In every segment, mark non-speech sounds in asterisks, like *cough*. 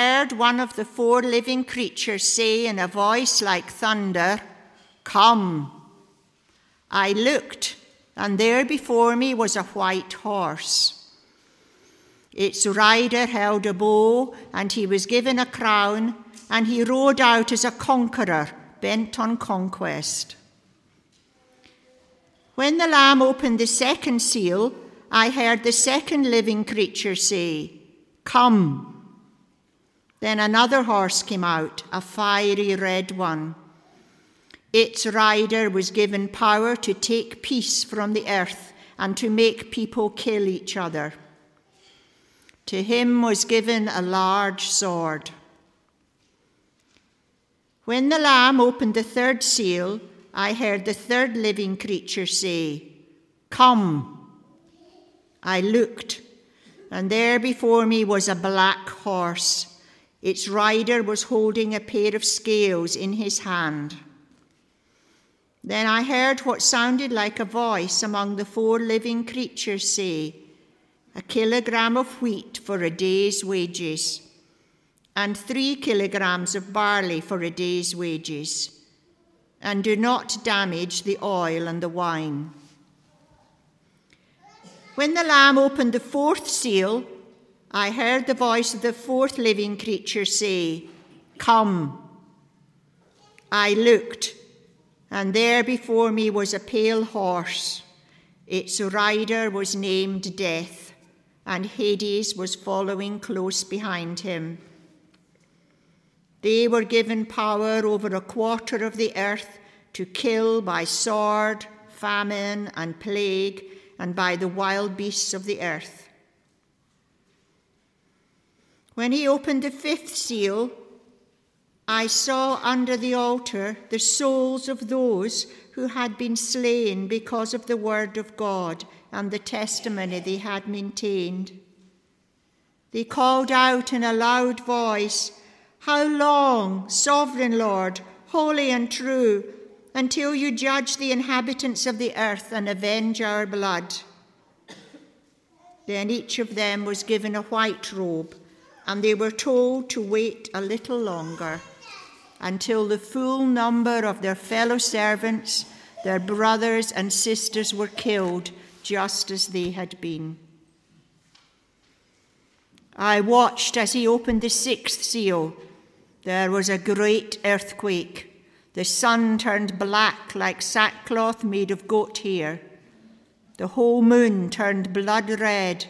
heard one of the four living creatures say in a voice like thunder, Come. I looked, and there before me was a white horse. Its rider held a bow, and he was given a crown, and he rode out as a conqueror bent on conquest. When the Lamb opened the second seal, I heard the second living creature say, Come. Then another horse came out, a fiery red one. Its rider was given power to take peace from the earth and to make people kill each other. To him was given a large sword. When the Lamb opened the third seal, I heard the third living creature say, Come. I looked, and there before me was a black horse. Its rider was holding a pair of scales in his hand. Then I heard what sounded like a voice among the four living creatures say, A kilogram of wheat for a day's wages, and three kilograms of barley for a day's wages, and do not damage the oil and the wine. When the Lamb opened the fourth seal, I heard the voice of the fourth living creature say, Come. I looked, and there before me was a pale horse. Its rider was named Death, and Hades was following close behind him. They were given power over a quarter of the earth to kill by sword, famine, and plague, and by the wild beasts of the earth. When he opened the fifth seal, I saw under the altar the souls of those who had been slain because of the word of God and the testimony they had maintained. They called out in a loud voice, How long, sovereign Lord, holy and true, until you judge the inhabitants of the earth and avenge our blood? Then each of them was given a white robe and they were told to wait a little longer until the full number of their fellow servants, their brothers and sisters, were killed just as they had been. I watched as he opened the sixth seal. There was a great earthquake. The sun turned black like sackcloth made of goat hair. The whole moon turned blood red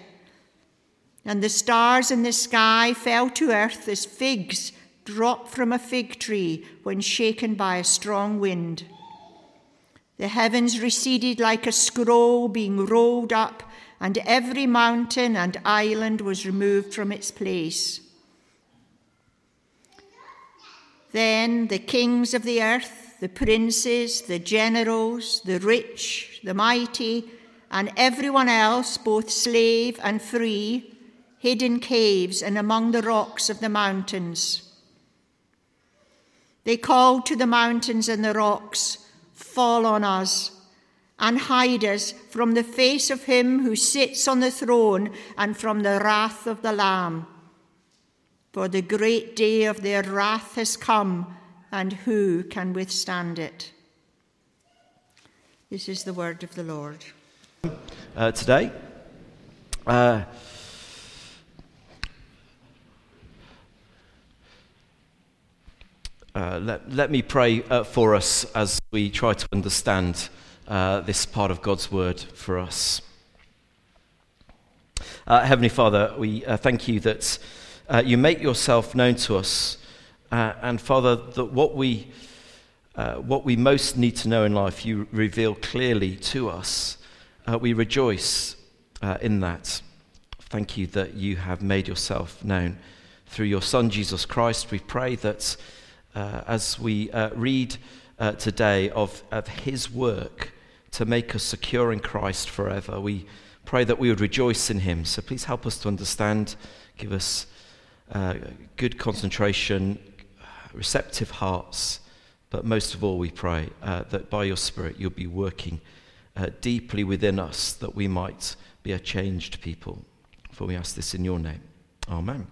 and the stars in the sky fell to earth as figs drop from a fig tree when shaken by a strong wind. The heavens receded like a scroll being rolled up, and every mountain and island was removed from its place. Then the kings of the earth, the princes, the generals, the rich, the mighty, and everyone else, both slave and free, hid in caves and among the rocks of the mountains. They called to the mountains and the rocks, Fall on us and hide us from the face of him who sits on the throne and from the wrath of the Lamb. For the great day of their wrath has come, and who can withstand it? This is the word of the Lord. Uh, today, uh, Uh, let, let me pray uh, for us as we try to understand uh, this part of God's word for us. Uh, Heavenly Father, we uh, thank you that you make yourself known to us. and Father, that what we, what we most need to know in life, you reveal clearly to us. we rejoice in that. Thank you that you have made yourself known through your Son, Jesus Christ. We pray that uh, as we uh, read uh, today of, of his work to make us secure in Christ forever. We pray that we would rejoice in him. So please help us to understand, give us uh, good concentration, receptive hearts. But most of all, we pray uh, that by your Spirit you'll be working uh, deeply within us that we might be a changed people. For we ask this in your name. Amen.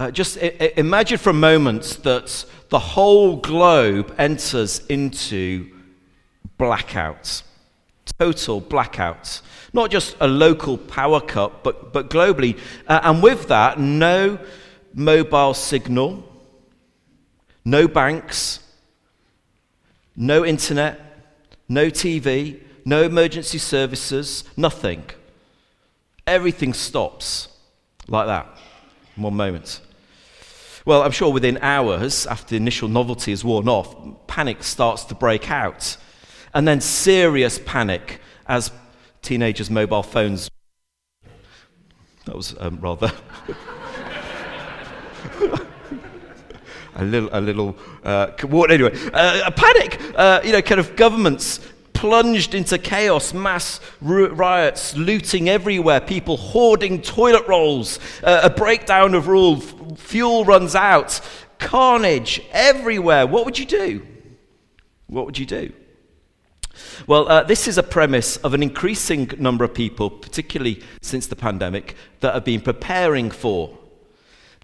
Uh, just I- imagine for a moment that the whole globe enters into blackout, total blackout. Not just a local power cut, but, but globally. Uh, and with that, no mobile signal, no banks, no internet, no TV, no emergency services, nothing. Everything stops like that one moment. Well, I'm sure within hours, after the initial novelty has worn off, panic starts to break out. And then serious panic as teenagers' mobile phones. That was um, rather. *laughs* a little, a little, uh, anyway, uh, a panic, uh, you know, kind of governments plunged into chaos, mass riots, looting everywhere, people hoarding toilet rolls, uh, a breakdown of rules, fuel runs out, carnage everywhere. What would you do? What would you do? Well, uh, this is a premise of an increasing number of people, particularly since the pandemic, that have been preparing for.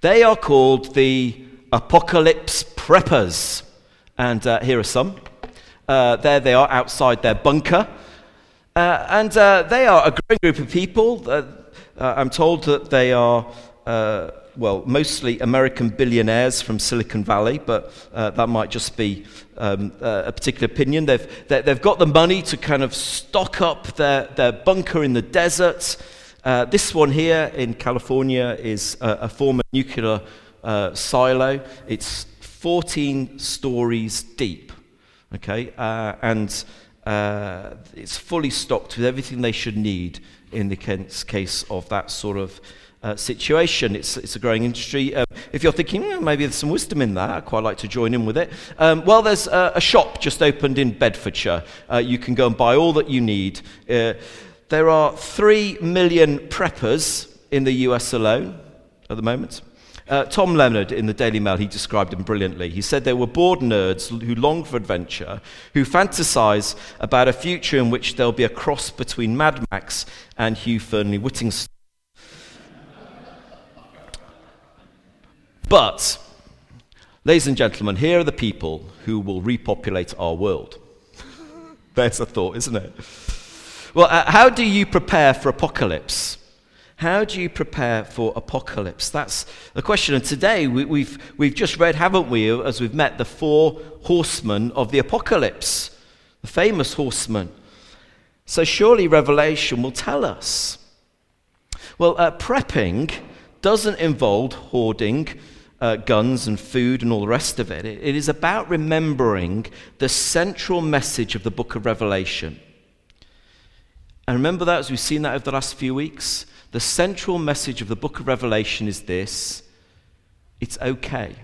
They are called the apocalypse preppers. And uh, here are some. Uh, there they are outside their bunker. Uh, and uh, they are a growing group of people. Uh, uh, I'm told that they are, uh, well, mostly American billionaires from Silicon Valley, but that might just be um, a particular opinion. They've, they've got the money to kind of stock up their, their bunker in the desert. this one here in California is a, a former nuclear silo. It's 14 stories deep. Okay? Uh, and uh, it's fully stocked with everything they should need in the case of that sort of uh, situation. It's, it's a growing industry. Um, if you're thinking, hmm, maybe there's some wisdom in that, I'd quite like to join in with it. Um, well, there's a, a, shop just opened in Bedfordshire. Uh, you can go and buy all that you need. Uh, there are three million preppers in the US alone at the moment. Uh, Tom Leonard in the Daily Mail, he described them brilliantly. He said they were bored nerds who long for adventure, who fantasize about a future in which there'll be a cross between Mad Max and Hugh Fearnley Whittingstall. But, ladies and gentlemen, here are the people who will repopulate our world. *laughs* There's a thought, isn't it? Well, uh, how do you prepare for apocalypse? How do you prepare for apocalypse? That's the question. And today we, have we've, we've just read, haven't we, as we've met the four horsemen of the apocalypse, the famous horsemen. So surely Revelation will tell us. Well, uh, prepping doesn't involve hoarding uh, guns and food and all the rest of it. it. It is about remembering the central message of the book of Revelation. And remember that as we've seen that over the last few weeks? The central message of the book of Revelation is this it's okay.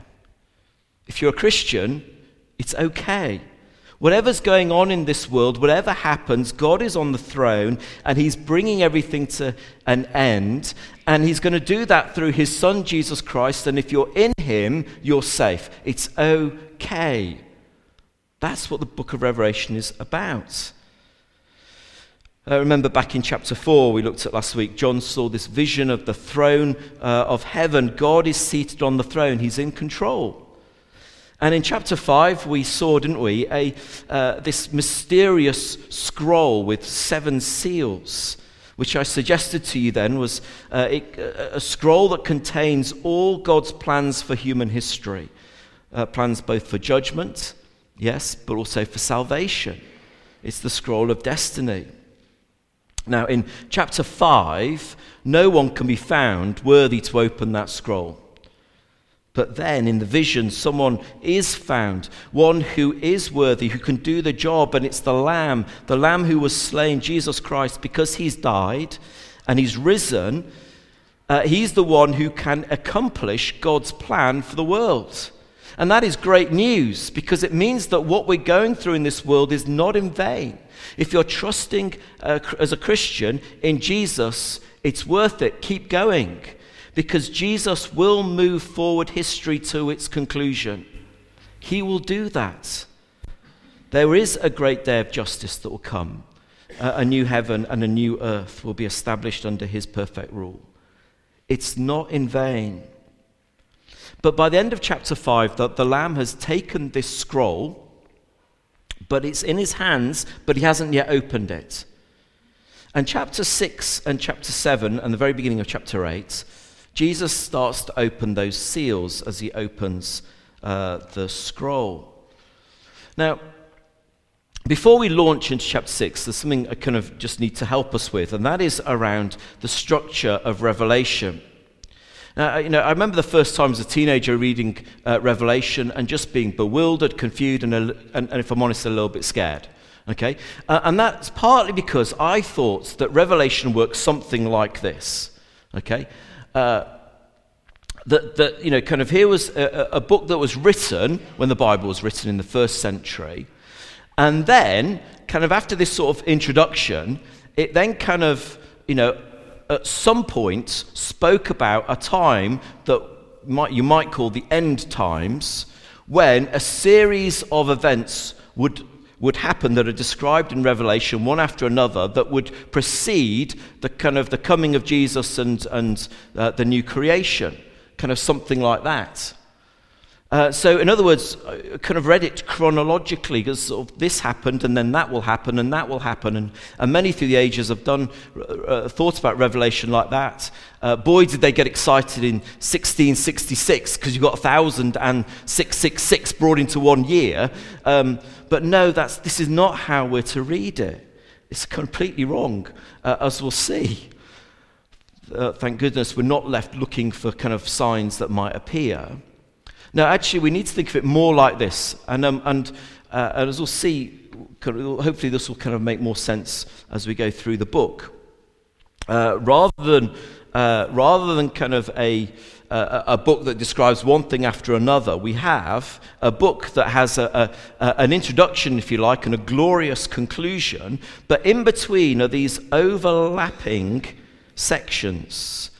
If you're a Christian, it's okay. Whatever's going on in this world, whatever happens, God is on the throne and He's bringing everything to an end. And He's going to do that through His Son, Jesus Christ. And if you're in Him, you're safe. It's okay. That's what the book of Revelation is about. Uh, remember back in chapter 4, we looked at last week, John saw this vision of the throne uh, of heaven. God is seated on the throne, He's in control. And in chapter 5, we saw, didn't we, a, uh, this mysterious scroll with seven seals, which I suggested to you then was uh, it, a scroll that contains all God's plans for human history uh, plans both for judgment, yes, but also for salvation. It's the scroll of destiny. Now, in chapter 5, no one can be found worthy to open that scroll. But then in the vision, someone is found, one who is worthy, who can do the job, and it's the Lamb, the Lamb who was slain, Jesus Christ, because he's died and he's risen. Uh, he's the one who can accomplish God's plan for the world. And that is great news because it means that what we're going through in this world is not in vain. If you're trusting uh, as a Christian in Jesus, it's worth it. Keep going because Jesus will move forward history to its conclusion. He will do that. There is a great day of justice that will come. Uh, a new heaven and a new earth will be established under his perfect rule. It's not in vain. But by the end of chapter 5, the, the Lamb has taken this scroll, but it's in his hands, but he hasn't yet opened it. And chapter 6 and chapter 7, and the very beginning of chapter 8, Jesus starts to open those seals as he opens uh, the scroll. Now, before we launch into chapter 6, there's something I kind of just need to help us with, and that is around the structure of Revelation. Now, you know, I remember the first time as a teenager reading uh, Revelation and just being bewildered, confused, and, and, and, if I'm honest, a little bit scared. Okay? Uh, and that's partly because I thought that Revelation works something like this. Okay? Uh, that, that, you know, kind of here was a, a book that was written when the Bible was written in the first century. And then, kind of after this sort of introduction, it then kind of, you know, at some point spoke about a time that might, you might call the end times, when a series of events would, would happen that are described in Revelation, one after another, that would precede the kind of the coming of Jesus and, and uh, the new creation, kind of something like that. Uh, so, in other words, I kind of read it chronologically because sort of this happened and then that will happen and that will happen. And, and many through the ages have done uh, thoughts about Revelation like that. Uh, boy, did they get excited in 1666 because you got 1,666 brought into one year. Um, but no, that's, this is not how we're to read it. It's completely wrong, uh, as we'll see. Uh, thank goodness we're not left looking for kind of signs that might appear. No, actually, we need to think of it more like this. And, um, and, uh, as we'll see, hopefully, this will kind of make more sense as we go through the book. Uh, rather, than, uh, rather than kind of a, a, a, book that describes one thing after another, we have a book that has a, a, an introduction, if you like, and a glorious conclusion. But in between are these overlapping sections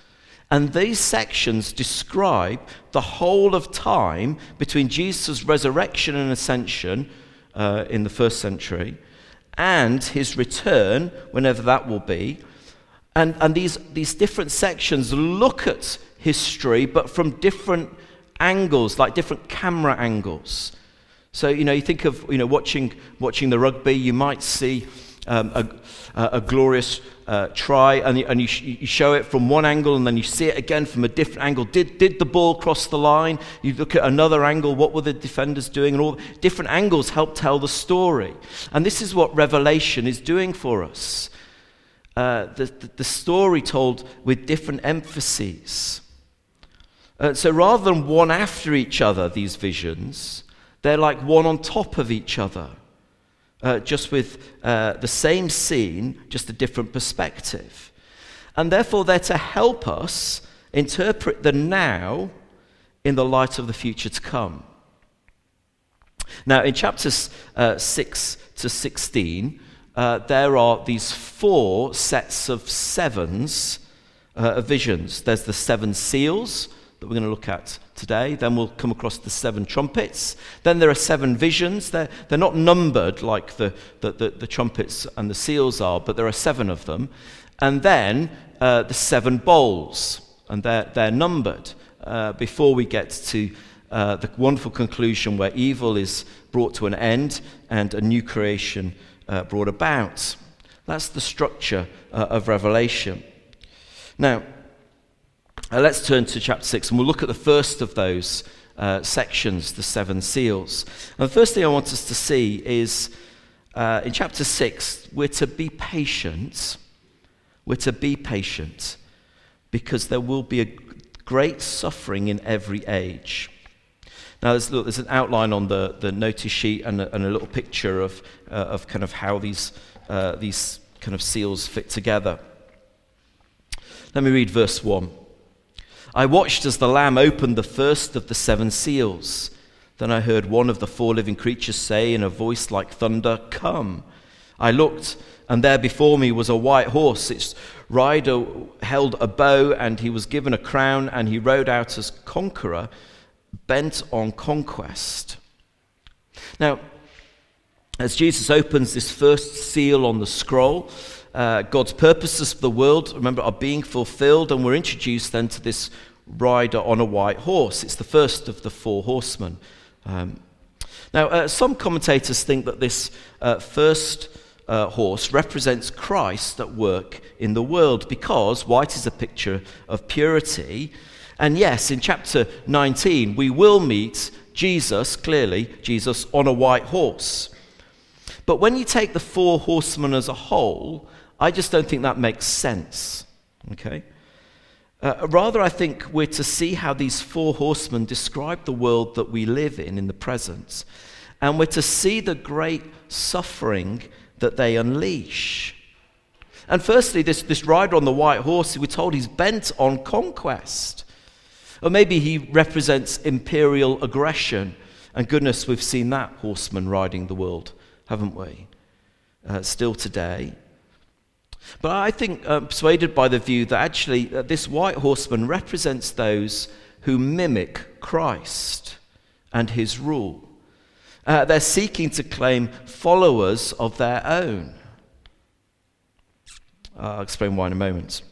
and these sections describe the whole of time between Jesus' resurrection and ascension uh, in the first century and his return, whenever that will be. And, and these, these different sections look at history, but from different angles, like different camera angles. So, you know, you think of, you know, watching, watching the rugby, you might see um, a, a, glorious uh, try, and, you, and you, sh- you, show it from one angle, and then you see it again from a different angle. Did, did the ball cross the line? You look at another angle, what were the defenders doing? And all different angles help tell the story. And this is what Revelation is doing for us. Uh, the, the, the, story told with different emphases. Uh, so rather than one after each other, these visions, they're like one on top of each other uh, just with uh, the same scene, just a different perspective. And therefore, they're to help us interpret the now in the light of the future to come. Now, in chapters uh, 6 to 16, uh, there are these four sets of sevens uh, of visions. There's the seven seals that we're going to look at today. Then we'll come across the seven trumpets. Then there are seven visions. They're, they're not numbered like the, the, the, the trumpets and the seals are, but there are seven of them. And then uh, the seven bowls, and they're, they're numbered uh, before we get to uh, the wonderful conclusion where evil is brought to an end and a new creation uh, brought about. That's the structure uh, of Revelation. Now, uh, let's turn to chapter 6 and we'll look at the first of those uh, sections, the seven seals. And the first thing I want us to see is uh, in chapter 6, we're to be patient. We're to be patient because there will be a great suffering in every age. Now, there's, look, there's an outline on the, the notice sheet and a, and a little picture of, uh, of kind of how these, uh, these kind of seals fit together. Let me read verse 1. I watched as the Lamb opened the first of the seven seals. Then I heard one of the four living creatures say in a voice like thunder, Come. I looked, and there before me was a white horse. Its rider held a bow, and he was given a crown, and he rode out as conqueror, bent on conquest. Now, as Jesus opens this first seal on the scroll, uh, God's purposes for the world, remember, are being fulfilled, and we're introduced then to this rider on a white horse. It's the first of the four horsemen. Um, now, uh, some commentators think that this uh, first uh, horse represents Christ at work in the world because white is a picture of purity. And yes, in chapter 19, we will meet Jesus, clearly, Jesus, on a white horse. But when you take the four horsemen as a whole, I just don't think that makes sense. Okay? Uh, rather, I think we're to see how these four horsemen describe the world that we live in in the present. And we're to see the great suffering that they unleash. And firstly, this, this rider on the white horse, we're told he's bent on conquest. Or maybe he represents imperial aggression. And goodness, we've seen that horseman riding the world, haven't we? Uh, still today. But I think, uh, persuaded by the view that actually uh, this white horseman represents those who mimic Christ and his rule. Uh, they're seeking to claim followers of their own. I'll explain why in a moment.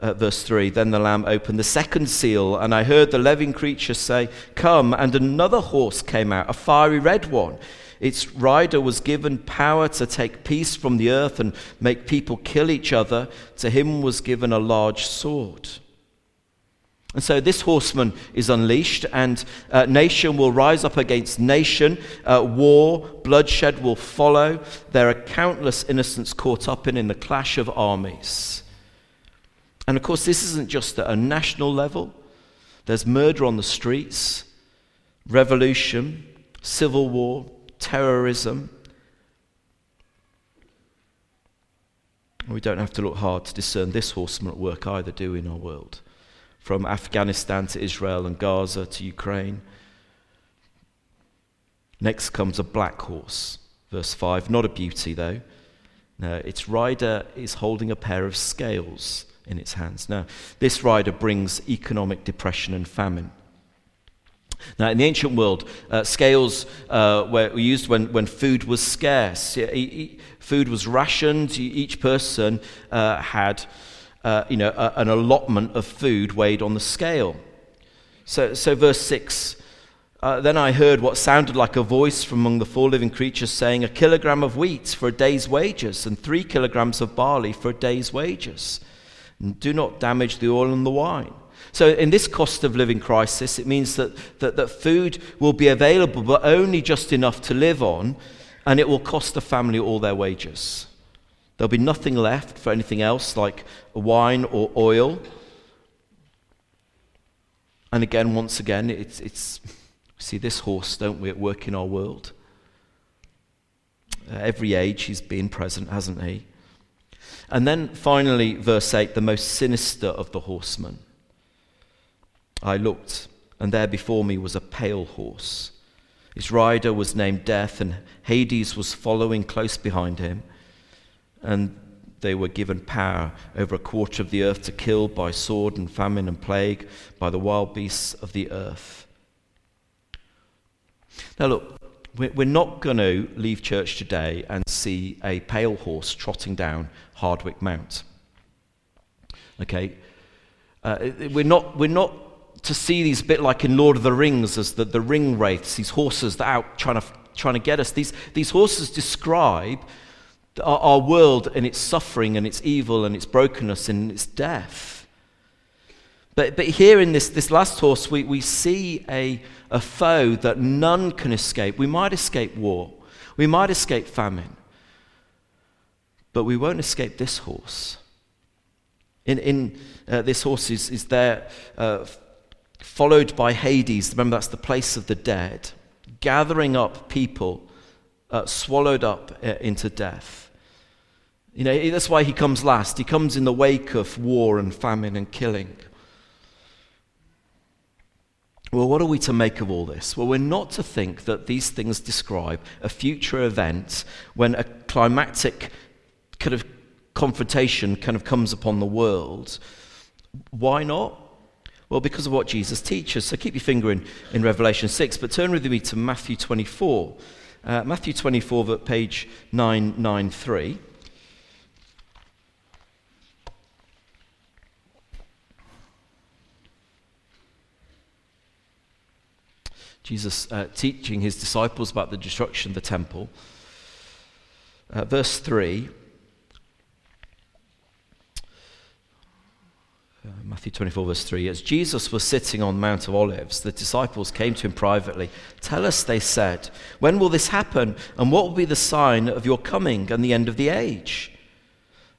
Uh, verse 3 Then the Lamb opened the second seal, and I heard the living creature say, Come, and another horse came out, a fiery red one. Its rider was given power to take peace from the earth and make people kill each other. To him was given a large sword. And so this horseman is unleashed, and uh, nation will rise up against nation. Uh, war, bloodshed will follow. There are countless innocents caught up in, in the clash of armies. And of course, this isn't just at a national level, there's murder on the streets, revolution, civil war, terrorism. We don't have to look hard to discern this horseman at work either, do we, in our world? From Afghanistan to Israel and Gaza to Ukraine. Next comes a black horse, verse 5. Not a beauty, though. No, its rider is holding a pair of scales in its hands. Now, this rider brings economic depression and famine. Now, in the ancient world, uh, scales uh, were used when, when food was scarce. Food was rationed. Each person uh, had uh, you know, a, an allotment of food weighed on the scale. So, so verse 6 uh, Then I heard what sounded like a voice from among the four living creatures saying, A kilogram of wheat for a day's wages, and three kilograms of barley for a day's wages. And do not damage the oil and the wine. So, in this cost of living crisis, it means that, that, that food will be available, but only just enough to live on, and it will cost the family all their wages. There'll be nothing left for anything else like wine or oil. And again, once again, it's, it's see this horse, don't we, at work in our world. Every age he's been present, hasn't he? And then finally, verse 8, the most sinister of the horsemen. I looked, and there before me was a pale horse. His rider was named Death, and Hades was following close behind him. And they were given power over a quarter of the earth to kill by sword and famine and plague, by the wild beasts of the earth. Now, look, we're not going to leave church today and see a pale horse trotting down Hardwick Mount. Okay? Uh, we're, not, we're not to see these bit like in Lord of the Rings as the, the ring wraiths, these horses that are out trying to, trying to get us. These, these horses describe our, our world and its suffering and its evil and its brokenness and its death. But, but here in this, this last horse, we, we see a, a foe that none can escape. We might escape war, we might escape famine, but we won't escape this horse. In, in uh, this horse is, is there uh, followed by Hades. Remember, that's the place of the dead, gathering up people uh, swallowed up uh, into death. You know, that's why he comes last. He comes in the wake of war and famine and killing. Well, what are we to make of all this? Well, we're not to think that these things describe a future event when a climactic kind of confrontation kind of comes upon the world. Why not? Well, because of what Jesus teaches. So keep your finger in, in Revelation 6, but turn with me to Matthew 24. Uh, Matthew 24, at page 993. Jesus uh, teaching his disciples about the destruction of the temple. Uh, verse 3 Matthew 24, verse 3. As Jesus was sitting on Mount of Olives, the disciples came to him privately. Tell us, they said, when will this happen? And what will be the sign of your coming and the end of the age?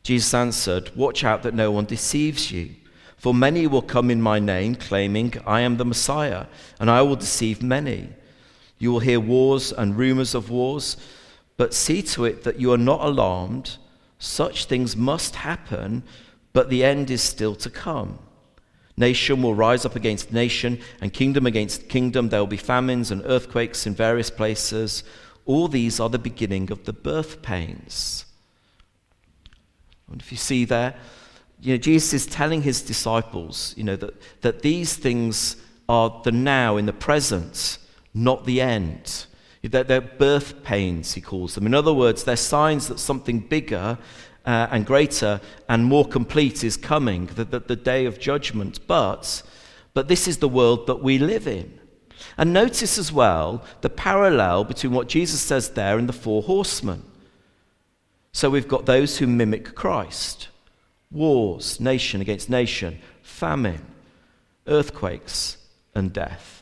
Jesus answered, Watch out that no one deceives you. For many will come in my name, claiming, I am the Messiah, and I will deceive many. You will hear wars and rumors of wars, but see to it that you are not alarmed. Such things must happen but the end is still to come. Nation will rise up against nation, and kingdom against kingdom. There will be famines and earthquakes in various places. All these are the beginning of the birth pains. And if you see there, you know, Jesus is telling his disciples, you know, that, that these things are the now, in the present, not the end. That they're birth pains, he calls them. In other words, they're signs that something bigger uh, and greater and more complete is coming, the, the, the day of judgment. But, but this is the world that we live in. And notice as well the parallel between what Jesus says there and the four horsemen. So we've got those who mimic Christ wars, nation against nation, famine, earthquakes, and death.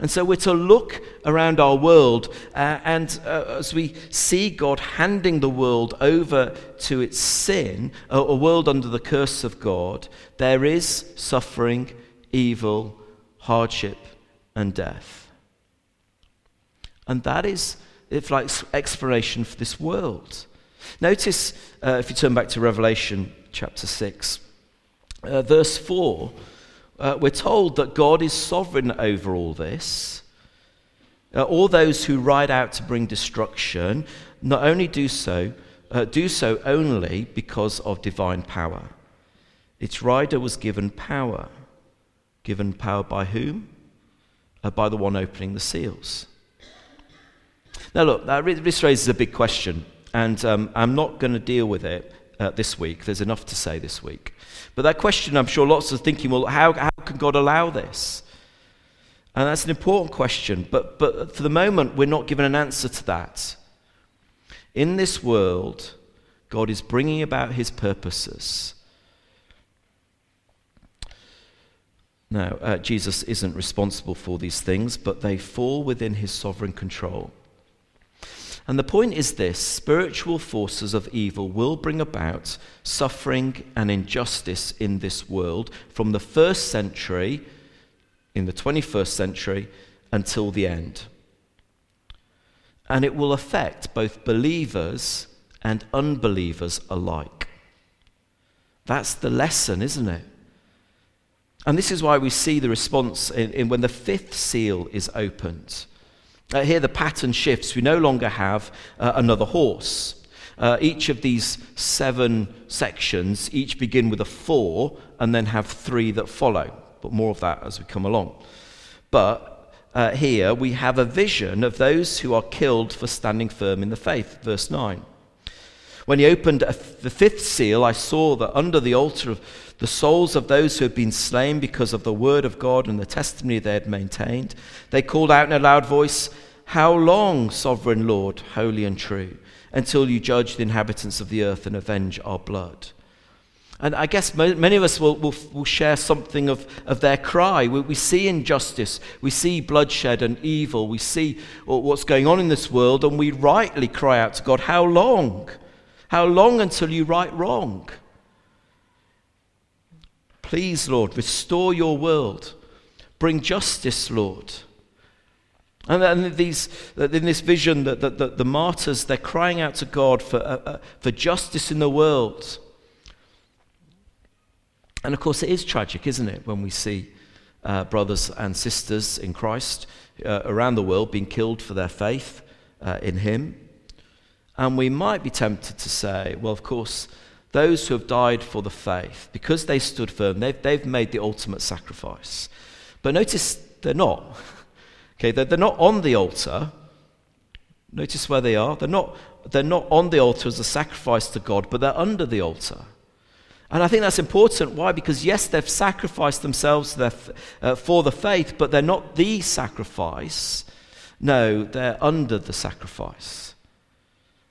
And so we're to look around our world, uh, and uh, as we see God handing the world over to its sin, a, a world under the curse of God, there is suffering, evil, hardship, and death. And that is, if like, explanation for this world. Notice, uh, if you turn back to Revelation chapter 6, uh, verse 4 uh, we're told that God is sovereign over all this. Uh, all those who ride out to bring destruction not only do so, uh, do so only because of divine power. Its rider was given power. Given power by whom? Uh, by the one opening the seals. Now, look, this raises a big question, and um, I'm not going to deal with it uh, this week. There's enough to say this week. But that question, I'm sure lots are thinking, well, how, how can God allow this? And that's an important question. But, but for the moment, we're not given an answer to that. In this world, God is bringing about his purposes. Now, uh, Jesus isn't responsible for these things, but they fall within his sovereign control. And the point is this spiritual forces of evil will bring about suffering and injustice in this world from the first century, in the 21st century, until the end. And it will affect both believers and unbelievers alike. That's the lesson, isn't it? And this is why we see the response in, in when the fifth seal is opened. Uh, here the pattern shifts. We no longer have uh, another horse. Uh, each of these seven sections each begin with a four and then have three that follow. But more of that as we come along. But uh, here we have a vision of those who are killed for standing firm in the faith. Verse 9. When he opened the fifth seal, I saw that under the altar of the souls of those who had been slain because of the word of God and the testimony they had maintained, they called out in a loud voice, How long, sovereign Lord, holy and true, until you judge the inhabitants of the earth and avenge our blood? And I guess many of us will, will, will share something of, of their cry. We, we, see injustice, we see bloodshed and evil, we see what's going on in this world, and we rightly cry out to God, How long? How long until you right wrong? Please, Lord, restore your world. Bring justice, Lord. And then these, in this vision, that the, the, the, martyrs, they're crying out to God for, uh, uh, for justice in the world. And of course, it is tragic, isn't it, when we see uh, brothers and sisters in Christ uh, around the world being killed for their faith uh, in Him. And we might be tempted to say, well, of course, those who have died for the faith, because they stood firm, they've, they've made the ultimate sacrifice. But notice they're not. *laughs* Okay, they're, they're not on the altar. Notice where they are. They're not, they're not on the altar as a sacrifice to God, but they're under the altar. And I think that's important. Why? Because yes, they've sacrificed themselves uh, for the faith, but they're not the sacrifice. No, they're under the sacrifice.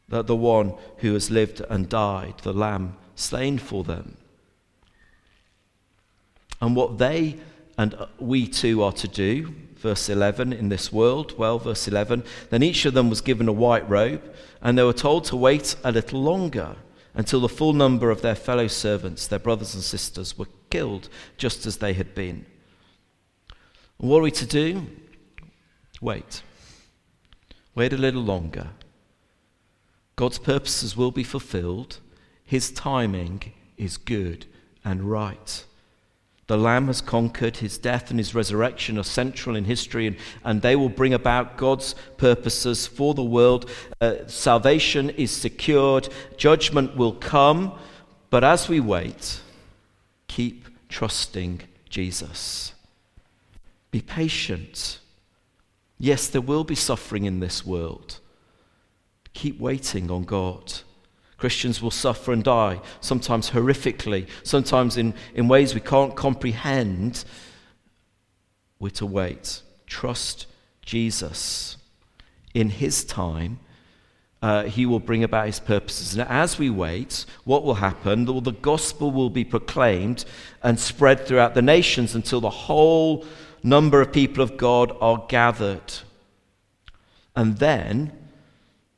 The, the one who has lived and died, the Lamb slain for them. And what they and we too are to do, verse 11, in this world, well, verse 11, then each of them was given a white robe, and they were told to wait a little longer until the full number of their fellow servants, their brothers and sisters, were killed just as they had been. what are we to do? Wait. Wait a little longer. God's purposes will be fulfilled. His timing is good and right. The Lamb has conquered, his death and his resurrection are central in history, and, and they will bring about God's purposes for the world. Uh, salvation is secured, judgment will come, but as we wait, keep trusting Jesus. Be patient. Yes, there will be suffering in this world. Keep waiting on God. Christians will suffer and die, sometimes horrifically, sometimes in, in ways we can't comprehend. We're to wait. Trust Jesus. In His time, uh, He will bring about His purposes. And as we wait, what will happen? The, the gospel will be proclaimed and spread throughout the nations until the whole number of people of God are gathered. And then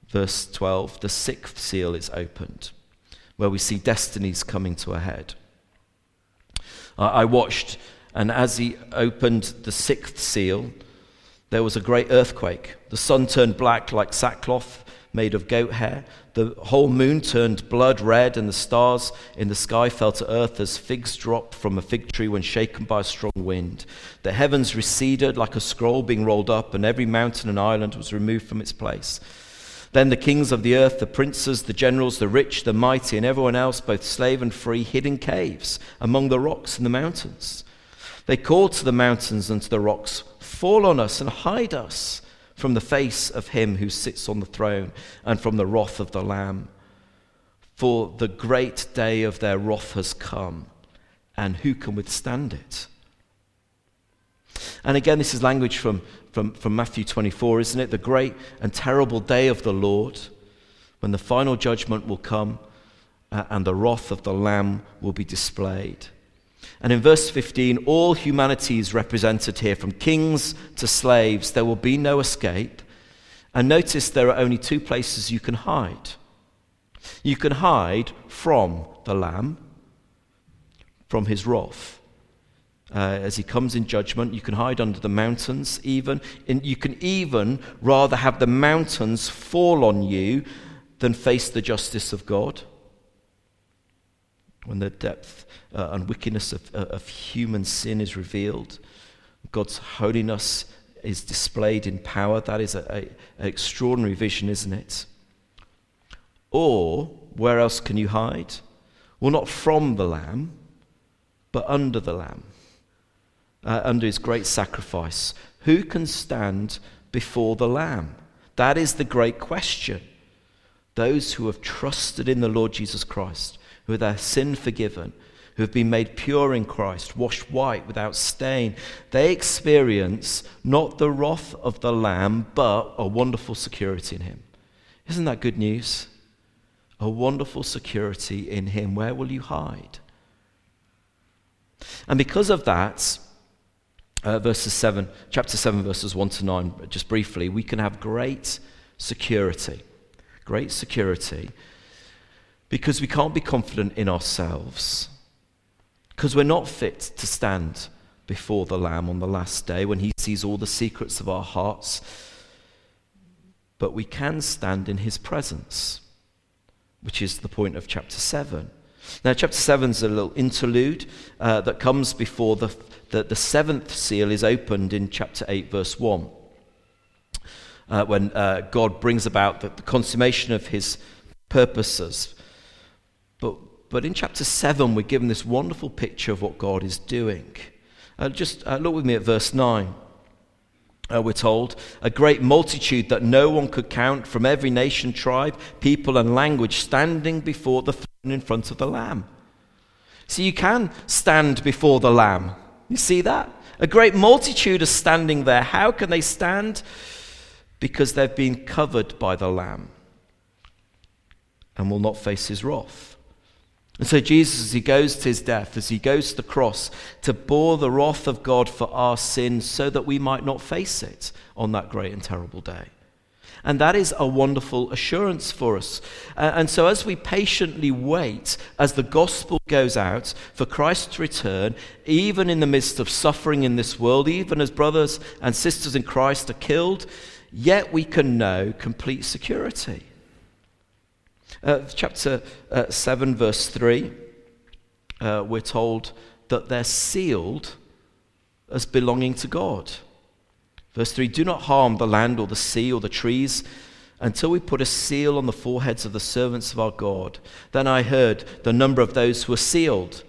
verse 12, the sixth seal is opened, where we see destinies coming to a head. I watched, and as he opened the sixth seal, there was a great earthquake. The sun turned black like sackcloth made of goat hair. The whole moon turned blood red, and the stars in the sky fell to earth as figs drop from a fig tree when shaken by a strong wind. The heavens receded like a scroll being rolled up, and every mountain and island was removed from its place. Then the kings of the earth, the princes, the generals, the rich, the mighty, and everyone else, both slave and free, hid in caves among the rocks and the mountains. They called to the mountains and to the rocks, Fall on us and hide us from the face of him who sits on the throne and from the wrath of the Lamb. For the great day of their wrath has come, and who can withstand it? And again, this is language from from, from Matthew 24, isn't it? The great and terrible day of the Lord, when the final judgment will come uh, and the wrath of the Lamb will be displayed. And in verse 15, all humanity is represented here, from kings to slaves. There will be no escape. And notice there are only two places you can hide. You can hide from the Lamb, from his wrath uh, as he comes in judgment. You can hide under the mountains, even. And you can even rather have the mountains fall on you than face the justice of God. When the depth uh, and wickedness of, uh, of human sin is revealed, God's holiness is displayed in power. That is an extraordinary vision, isn't it? Or, where else can you hide? Well, not from the Lamb, but under the Lamb uh, under his great sacrifice. Who can stand before the Lamb? That is the great question. Those who have trusted in the Lord Jesus Christ, who have their sin forgiven, who have been made pure in Christ, washed white without stain, they experience not the wrath of the Lamb, but a wonderful security in Him. Isn't that good news? A wonderful security in Him. Where will you hide? And because of that, uh, verses 7, chapter 7, verses 1 to 9, just briefly, we can have great security. Great security because we can't be confident in ourselves. Because we're not fit to stand before the Lamb on the last day when he sees all the secrets of our hearts. But we can stand in his presence, which is the point of chapter 7. Now, chapter 7 is a little interlude uh, that comes before the that the seventh seal is opened in chapter 8, verse 1, uh, when uh, God brings about the, the, consummation of his purposes. But, but in chapter 7, we're given this wonderful picture of what God is doing. Uh, just uh, look with me at verse 9. Uh, we're told, a great multitude that no one could count from every nation, tribe, people, and language standing before the throne in front of the Lamb. So you can stand before the Lamb. You see that? A great multitude are standing there. How can they stand? Because they've been covered by the Lamb and will not face his wrath. And so, Jesus, as he goes to his death, as he goes to the cross, to bore the wrath of God for our sins so that we might not face it on that great and terrible day. And that is a wonderful assurance for us. And so, as we patiently wait, as the gospel goes out for Christ's return, even in the midst of suffering in this world, even as brothers and sisters in Christ are killed, yet we can know complete security. Uh, chapter uh, 7, verse 3, uh, we're told that they're sealed as belonging to God. Verse 3 Do not harm the land or the sea or the trees until we put a seal on the foreheads of the servants of our God. Then I heard the number of those who were sealed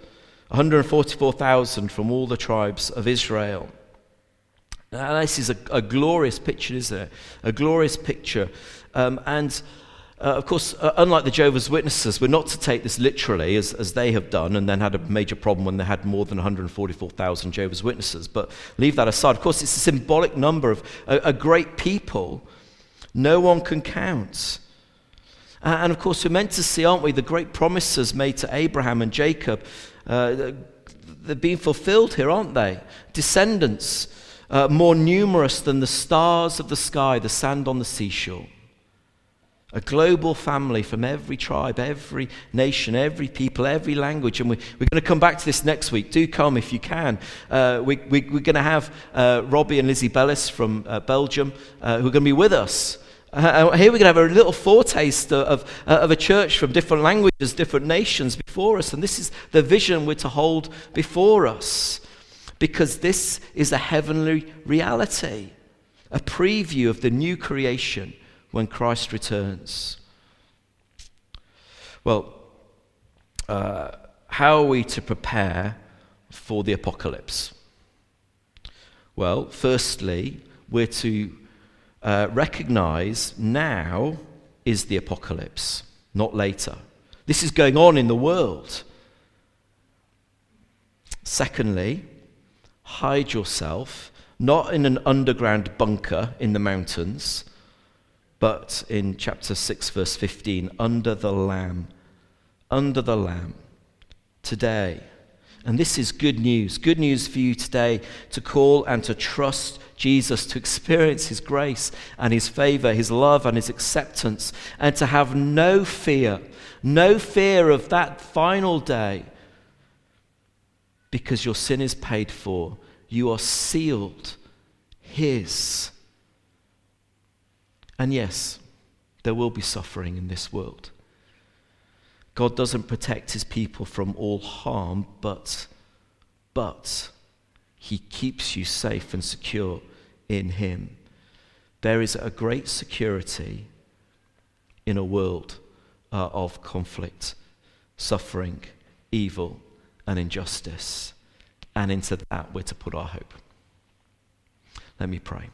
144,000 from all the tribes of Israel. Now, this is a, a glorious picture, isn't it? A glorious picture. Um, and uh, of course, uh, unlike the Jehovah's Witnesses, we're not to take this literally as, as they have done and then had a major problem when they had more than 144,000 Jehovah's Witnesses. But leave that aside. Of course, it's a symbolic number of a, a great people no one can count. Uh, and of course, we're meant to see, aren't we, the great promises made to Abraham and Jacob. Uh, they're being fulfilled here, aren't they? Descendants uh, more numerous than the stars of the sky, the sand on the seashore. A global family from every tribe, every nation, every people, every language. And we, are going to come back to this next week. Do come if you can. Uh, we, we, are going to have uh, Robbie and Lizzie Bellis from uh, Belgium uh, who are going to be with us. Uh, here we're going to have a little foretaste of, uh, of a church from different languages, different nations before us. And this is the vision we're to hold before us because this is a heavenly reality, a preview of the new creation when Christ returns. Well, uh, how are we to prepare for the apocalypse? Well, firstly, we're to uh, recognize now is the apocalypse, not later. This is going on in the world. Secondly, hide yourself not in an underground bunker in the mountains, but in chapter 6, verse 15, under the Lamb. Under the Lamb. Today. And this is good news. Good news for you today to call and to trust Jesus, to experience his grace and his favor, his love and his acceptance, and to have no fear, no fear of that final day because your sin is paid for. You are sealed his. And yes, there will be suffering in this world. God doesn't protect his people from all harm, but, but he keeps you safe and secure in him. There is a great security in a world uh, of conflict, suffering, evil, and injustice. And into that we're to put our hope. Let me pray.